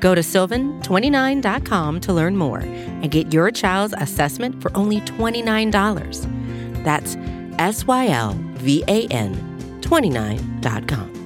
Go to sylvan29.com to learn more and get your child's assessment for only $29. That's S Y L V A N 29.com.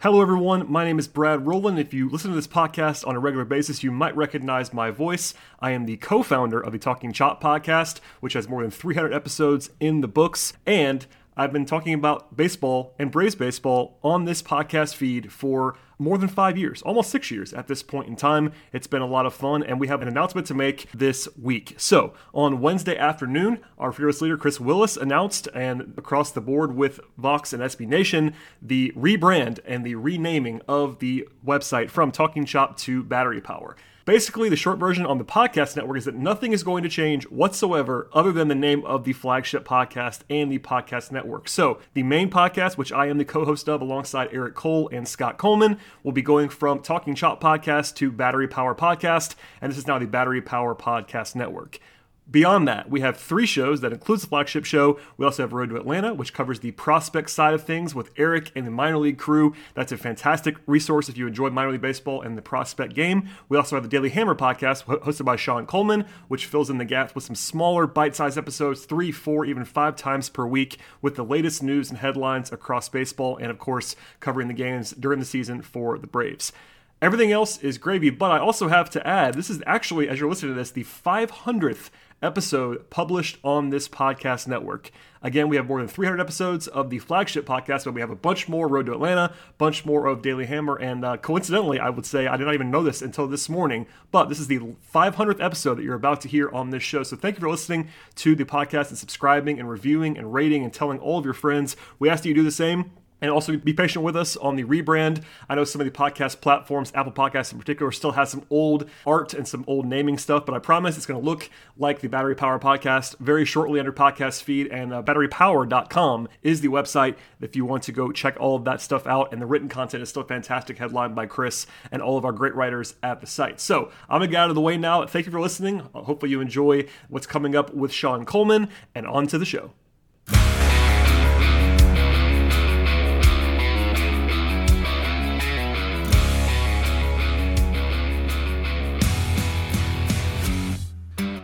Hello, everyone. My name is Brad Rowland. If you listen to this podcast on a regular basis, you might recognize my voice. I am the co founder of the Talking Chop podcast, which has more than 300 episodes in the books. And I've been talking about baseball and Braves baseball on this podcast feed for more than five years, almost six years at this point in time. It's been a lot of fun, and we have an announcement to make this week. So, on Wednesday afternoon, our fearless leader Chris Willis announced, and across the board with Vox and SB Nation, the rebrand and the renaming of the website from Talking Chop to Battery Power. Basically, the short version on the podcast network is that nothing is going to change whatsoever other than the name of the flagship podcast and the podcast network. So, the main podcast, which I am the co host of alongside Eric Cole and Scott Coleman, will be going from Talking Chop Podcast to Battery Power Podcast, and this is now the Battery Power Podcast Network. Beyond that, we have three shows that includes the flagship show. We also have Road to Atlanta, which covers the prospect side of things with Eric and the minor league crew. That's a fantastic resource if you enjoy minor league baseball and the prospect game. We also have the Daily Hammer podcast hosted by Shawn Coleman, which fills in the gaps with some smaller bite-sized episodes, three, four, even five times per week with the latest news and headlines across baseball and of course covering the games during the season for the Braves. Everything else is gravy, but I also have to add this is actually, as you're listening to this, the 500th episode published on this podcast network. Again, we have more than 300 episodes of the flagship podcast, but we have a bunch more Road to Atlanta, bunch more of Daily Hammer, and uh, coincidentally, I would say I did not even know this until this morning, but this is the 500th episode that you're about to hear on this show. So thank you for listening to the podcast and subscribing and reviewing and rating and telling all of your friends. We ask that you do the same and also be patient with us on the rebrand. I know some of the podcast platforms, Apple Podcasts in particular, still has some old art and some old naming stuff, but I promise it's going to look like the Battery Power Podcast very shortly under podcast feed. And uh, batterypower.com is the website if you want to go check all of that stuff out. And the written content is still fantastic, headlined by Chris and all of our great writers at the site. So I'm going to get out of the way now. Thank you for listening. Hopefully, you enjoy what's coming up with Shawn Coleman, and on to the show.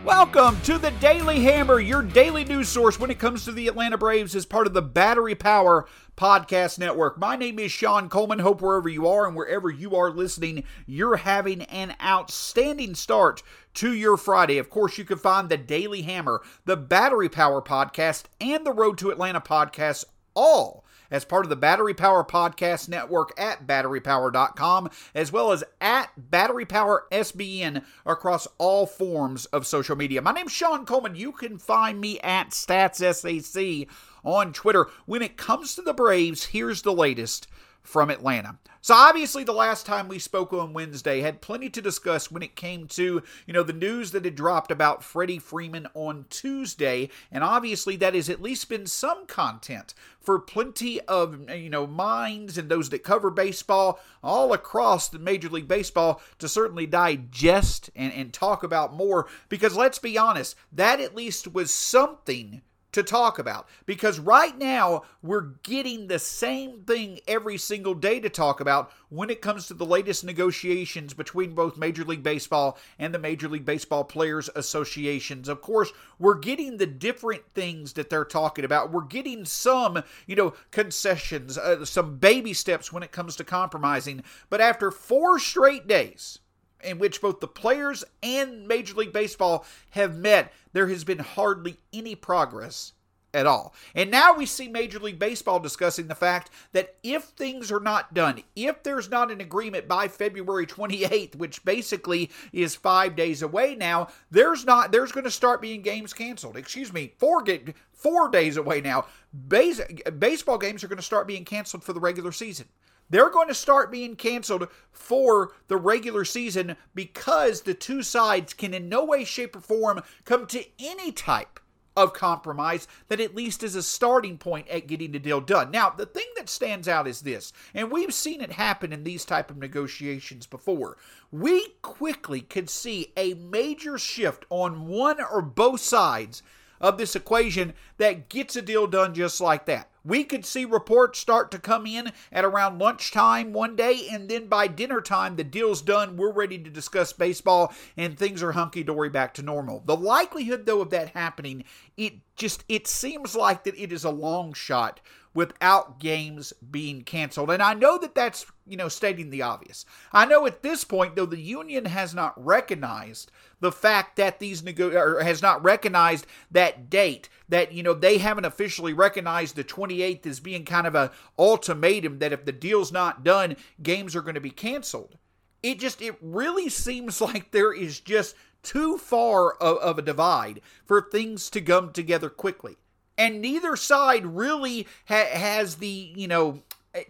Welcome to the Daily Hammer, your daily news source when it comes to the Atlanta Braves as part of the Battery Power Podcast Network. My name is Shawn Coleman. Hope wherever you are and wherever you are listening, you're having an outstanding start to your Friday. Of course, you can find the Daily Hammer, the Battery Power Podcast, and the Road to Atlanta podcast all as part of the Battery Power Podcast Network at batterypower.com, as well as at Battery Power SBN across all forms of social media. My name's Shawn Coleman. You can find me at StatsSAC on Twitter. When it comes to the Braves, here's the latest from Atlanta. So obviously the last time we spoke on Wednesday had plenty to discuss when it came to, you know, the news that had dropped about Freddie Freeman on Tuesday, and obviously that has at least been some content for plenty of, you know, minds and those that cover baseball all across the Major League Baseball to certainly digest and, and talk about more because let's be honest, that at least was something to talk about because right now we're getting the same thing every single day to talk about when it comes to the latest negotiations between both Major League Baseball and the Major League Baseball Players Associations. Of course, we're getting the different things that they're talking about. We're getting some, you know, concessions, uh, some baby steps when it comes to compromising. But after four straight days, in which both the players and Major League Baseball have met, there has been hardly any progress at all. And now we see Major League Baseball discussing the fact that if things are not done, if there's not an agreement by February 28th, which basically is 5 days away now, there's not there's going to start being games canceled. Excuse me, 4 get 4 days away now. Base, baseball games are going to start being canceled for the regular season. They're going to start being canceled for the regular season because the two sides can in no way, shape, or form come to any type of compromise that at least is a starting point at getting the deal done. Now, the thing that stands out is this, and we've seen it happen in these type of negotiations before. We quickly could see a major shift on one or both sides of this equation that gets a deal done just like that. We could see reports start to come in at around lunchtime one day, and then by dinner time, the deal's done. We're ready to discuss baseball, and things are hunky dory back to normal. The likelihood, though, of that happening, it just it seems like that it is a long shot without games being canceled. And I know that that's, you know, stating the obvious. I know at this point, though, the union has not recognized the fact that these nego- or has not recognized that date that you know they haven't officially recognized the 28th as being kind of a ultimatum that if the deal's not done games are going to be canceled it just it really seems like there is just too far of, of a divide for things to come together quickly and neither side really ha- has the you know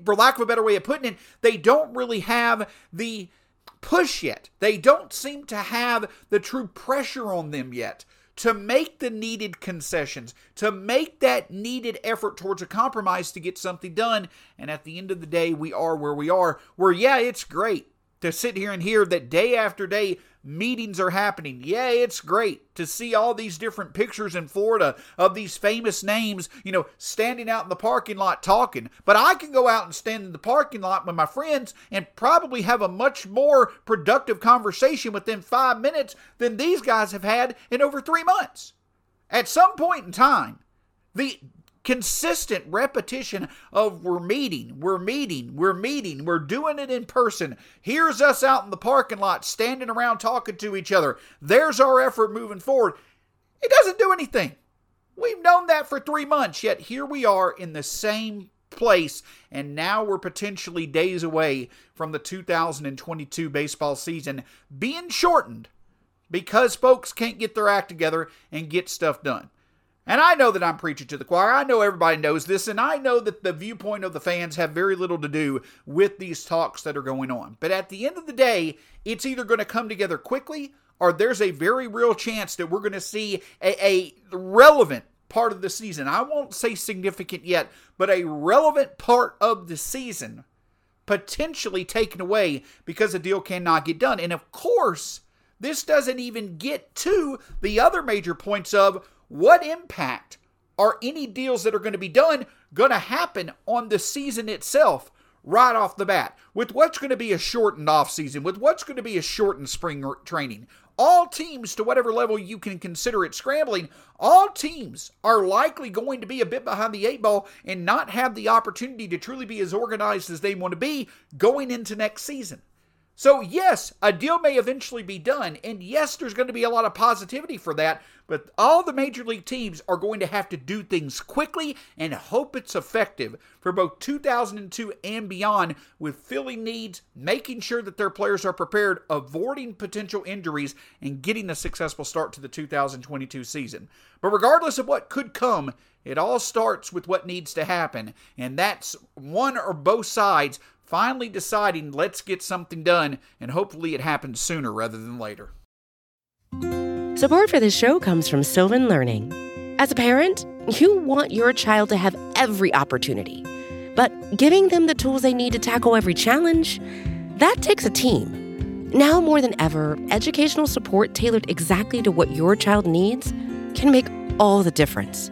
for lack of a better way of putting it they don't really have the push yet. They don't seem to have the true pressure on them yet to make the needed concessions, to make that needed effort towards a compromise to get something done. And at the end of the day, we are where we are, where, yeah, it's great to sit here and hear that day after day meetings are happening. Yeah, it's great to see all these different pictures in Florida of these famous names, you know, standing out in the parking lot talking. But I can go out and stand in the parking lot with my friends and probably have a much more productive conversation within five minutes than these guys have had in over three months. At some point in time, the consistent repetition of we're meeting, we're meeting, we're meeting, we're doing it in person. Here's us out in the parking lot standing around talking to each other. There's our effort moving forward. It doesn't do anything. We've known that for three months, yet here we are in the same place, and now we're potentially days away from the 2022 baseball season being shortened because folks can't get their act together and get stuff done. And I know that I'm preaching to the choir. I know everybody knows this, and I know that the viewpoint of the fans have very little to do with these talks that are going on. But at the end of the day, it's either going to come together quickly or there's a very real chance that we're going to see a, a relevant part of the season. I won't say significant yet, but a relevant part of the season potentially taken away because a deal cannot get done. And of course, this doesn't even get to the other major points of what impact are any deals that are going to be done going to happen on the season itself right off the bat? With what's going to be a shortened off season with what's going to be a shortened spring training? All teams to whatever level you can consider it scrambling all teams are likely going to be a bit behind the eight ball and not have the opportunity to truly be as organized as they want to be going into next season so, yes, a deal may eventually be done, and yes, there's going to be a lot of positivity for that, but all the major league teams are going to have to do things quickly and hope it's effective for both 2002 and beyond with filling needs, making sure that their players are prepared, avoiding potential injuries, and getting a successful start to the 2022 season. But regardless of what could come, it all starts with what needs to happen, and that's one or both sides finally deciding let's get something done, and hopefully it happens sooner rather than later. Support for this show comes from Sylvan Learning. As a parent, you want your child to have every opportunity, but giving them the tools they need to tackle every challenge, that takes a team. Now more than ever, educational support tailored exactly to what your child needs can make all the difference.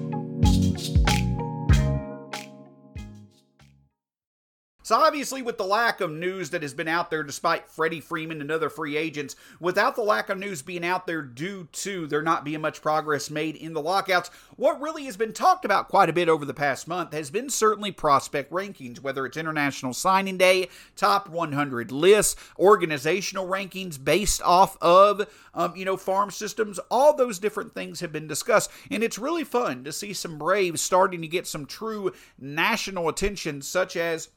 So obviously, with the lack of news that has been out there, despite Freddie Freeman and other free agents, without the lack of news being out there due to there not being much progress made in the lockouts, what really has been talked about quite a bit over the past month has been certainly prospect rankings, whether it's International Signing Day, top 100 lists, organizational rankings based off of, um, you know, farm systems. All those different things have been discussed, and it's really fun to see some Braves starting to get some true national attention, such as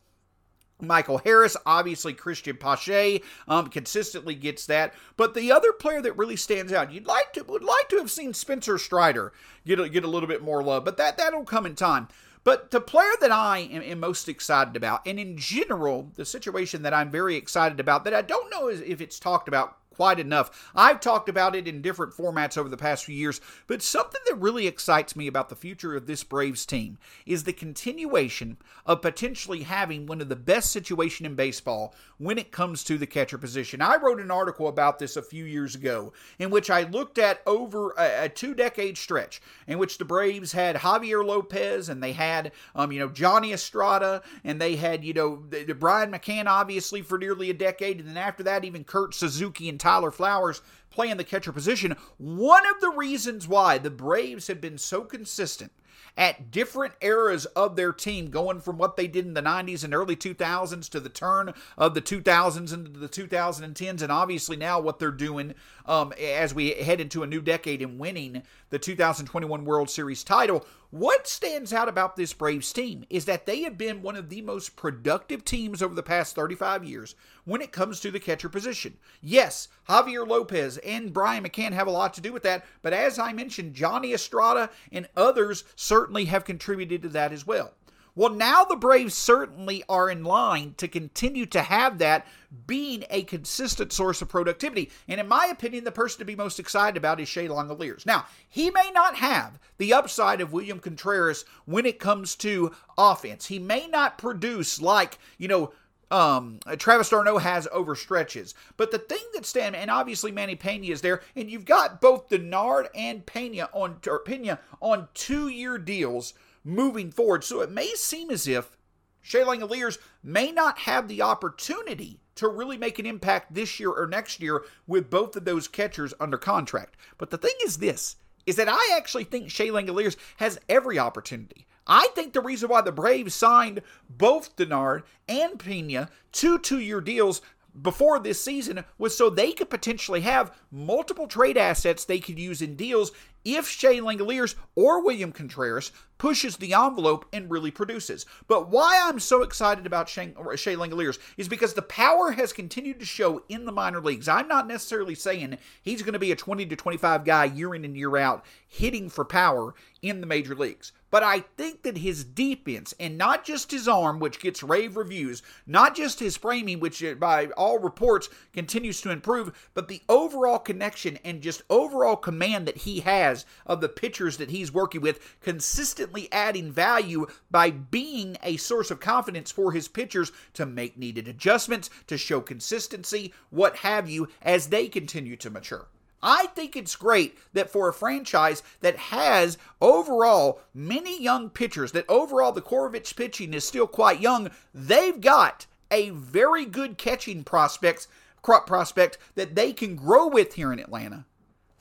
Michael Harris, obviously Cristian Pache, um, consistently gets that. But the other player that really stands out, you'd like to would like to have seen Spencer Strider get a, get a little bit more love, but that that'll come in time. But the player that I am, am, most excited about, and in general, the situation that I'm very excited about, that I don't know if it's talked about quite enough. I've talked about it in different formats over the past few years, but something that really excites me about the future of this Braves team is the continuation of potentially having one of the best situation in baseball when it comes to the catcher position. I wrote an article about this a few years ago in which I looked at over a, a two decade stretch in which the Braves had Javier Lopez and they had um, you know Johnny Estrada and they had you know the, the Brian McCann obviously for nearly a decade and then after that even Kurt Suzuki and Tyler Flowers playing the catcher position. One of the reasons why the Braves have been so consistent at different eras of their team, going from what they did in the 90s and early 2000s to the turn of the 2000s into the 2010s, and obviously now what they're doing um, as we head into a new decade and winning the 2021 World Series title. What stands out about this Braves team is that they have been one of the most productive teams over the past 35 years when it comes to the catcher position. Yes, Javier Lopez and Brian McCann have a lot to do with that, but as I mentioned, Johnny Estrada and others certainly have contributed to that as well. Well, now the Braves certainly are in line to continue to have that being a consistent source of productivity. And in my opinion, the person to be most excited about is Shea Langeliers. Now, he may not have the upside of William Contreras when it comes to offense. He may not produce like, you know, um, Travis d'Arnaud has over stretches. But the thing that stand and obviously Manny Pena is there, and you've got both d'Arnaud and Pena on or Pena on two year deals moving forward. So it may seem as if Shea Langeliers may not have the opportunity to really make an impact this year or next year with both of those catchers under contract. But the thing is this is that I actually think Shea Langeliers has every opportunity. I think the reason why the Braves signed both d'Arnaud and Pena to two year deals before this season was so they could potentially have multiple trade assets they could use in deals if Shea Langeliers or William Contreras pushes the envelope and really produces. But why I'm so excited about Shea, Shea Langeliers is because the power has continued to show in the minor leagues. I'm not necessarily saying he's going to be a 20 to 25 guy year in and year out hitting for power in the major leagues. But I think that his defense, and not just his arm, which gets rave reviews, not just his framing, which uh, by all reports continues to improve, but the overall connection and just overall command that he has of the pitchers that he's working with, consistently adding value by being a source of confidence for his pitchers to make needed adjustments, to show consistency, what have you, as they continue to mature. I think it's great that for a franchise that has overall many young pitchers, that overall the core of its pitching is still quite young, they've got a very good catching prospects crop prospect that they can grow with here in Atlanta.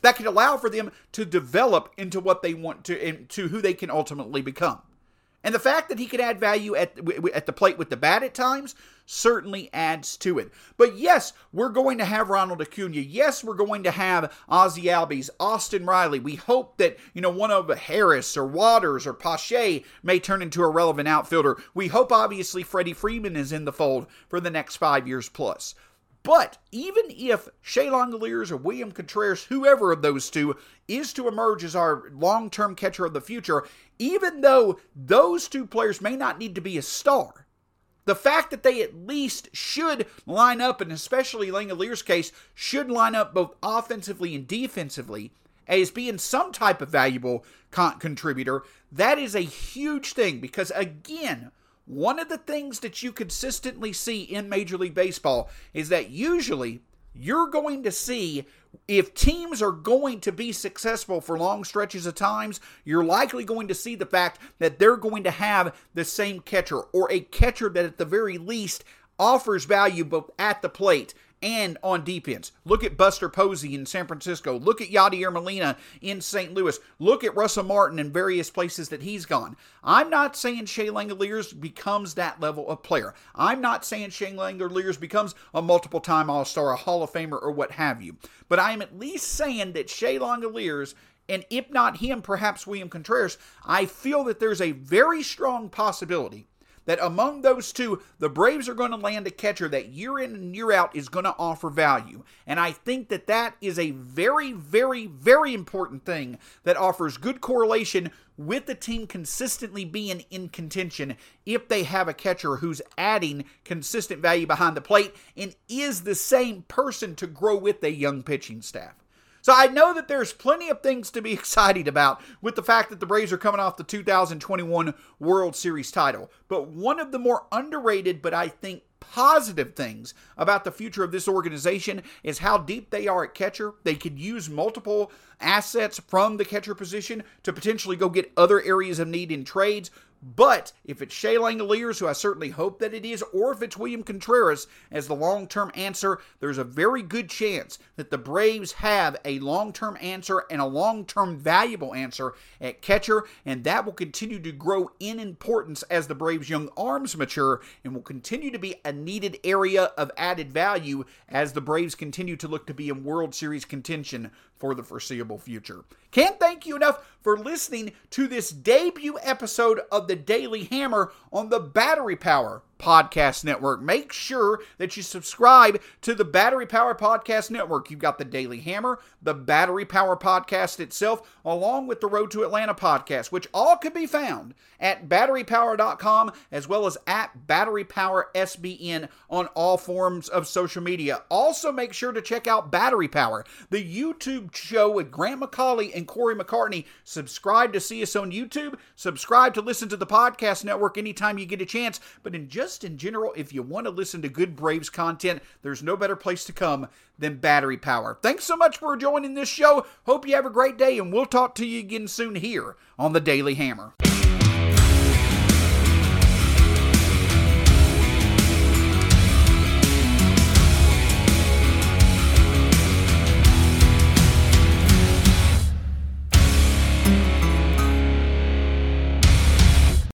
That can allow for them to develop into what they want to, into who they can ultimately become. And the fact that he can add value at, at the plate with the bat at times certainly adds to it. But yes, we're going to have Ronald Acuna. Yes, we're going to have Ozzy Albies, Austin Riley. We hope that, you know, one of Harris or Waters or Pache may turn into a relevant outfielder. We hope, obviously, Freddie Freeman is in the fold for the next five years plus. But even if Shea Langeliers or William Contreras, whoever of those two, is to emerge as our long term catcher of the future, even though those two players may not need to be a star, the fact that they at least should line up, and especially Langeliers' case, should line up both offensively and defensively as being some type of valuable con- contributor, that is a huge thing because, again, one of the things that you consistently see in Major League Baseball is that usually you're going to see if teams are going to be successful for long stretches of times, you're likely going to see the fact that they're going to have the same catcher or a catcher that at the very least offers value both at the plate and on defense. Look at Buster Posey in San Francisco. Look at Yadier Molina in St. Louis. Look at Russell Martin in various places that he's gone. I'm not saying Shea Langeliers becomes that level of player. I'm not saying Shea Langeliers becomes a multiple time All Star, a Hall of Famer, or what have you. But I am at least saying that Shea Langeliers and if not him, perhaps William Contreras, I feel that there's a very strong possibility that among those two, the Braves are going to land a catcher that year in and year out is going to offer value. And I think that that is a very, very, very important thing that offers good correlation with the team consistently being in contention if they have a catcher who's adding consistent value behind the plate and is the same person to grow with a young pitching staff. So I know that there's plenty of things to be excited about with the fact that the Braves are coming off the 2021 World Series title. But one of the more underrated, but I think positive things about the future of this organization is how deep they are at catcher. They could use multiple assets from the catcher position to potentially go get other areas of need in trades. But if it's Shea Langeliers, who I certainly hope that it is, or if it's William Contreras as the long term answer, there's a very good chance that the Braves have a long term answer and a long term valuable answer at catcher, and that will continue to grow in importance as the Braves' young arms mature and will continue to be a needed area of added value as the Braves continue to look to be in World Series contention for the foreseeable future. Can't you enough for listening to this debut episode of the Daily Hammer on the Battery Power Podcast Network. Make sure that you subscribe to the Battery Power Podcast Network. You've got the Daily Hammer, the Battery Power Podcast itself, along with the Road to Atlanta podcast, which all can be found at batterypower.com as well as at Battery Power SBN on all forms of social media. Also, make sure to check out Battery Power, the YouTube show with Grant McCauley and Corey McCartney. Subscribe to see us on YouTube, subscribe to listen to the podcast network anytime you get a chance. But in just just in general, if you want to listen to good Braves content, there's no better place to come than Battery Power. Thanks so much for joining this show. Hope you have a great day, and we'll talk to you again soon here on the Daily Hammer.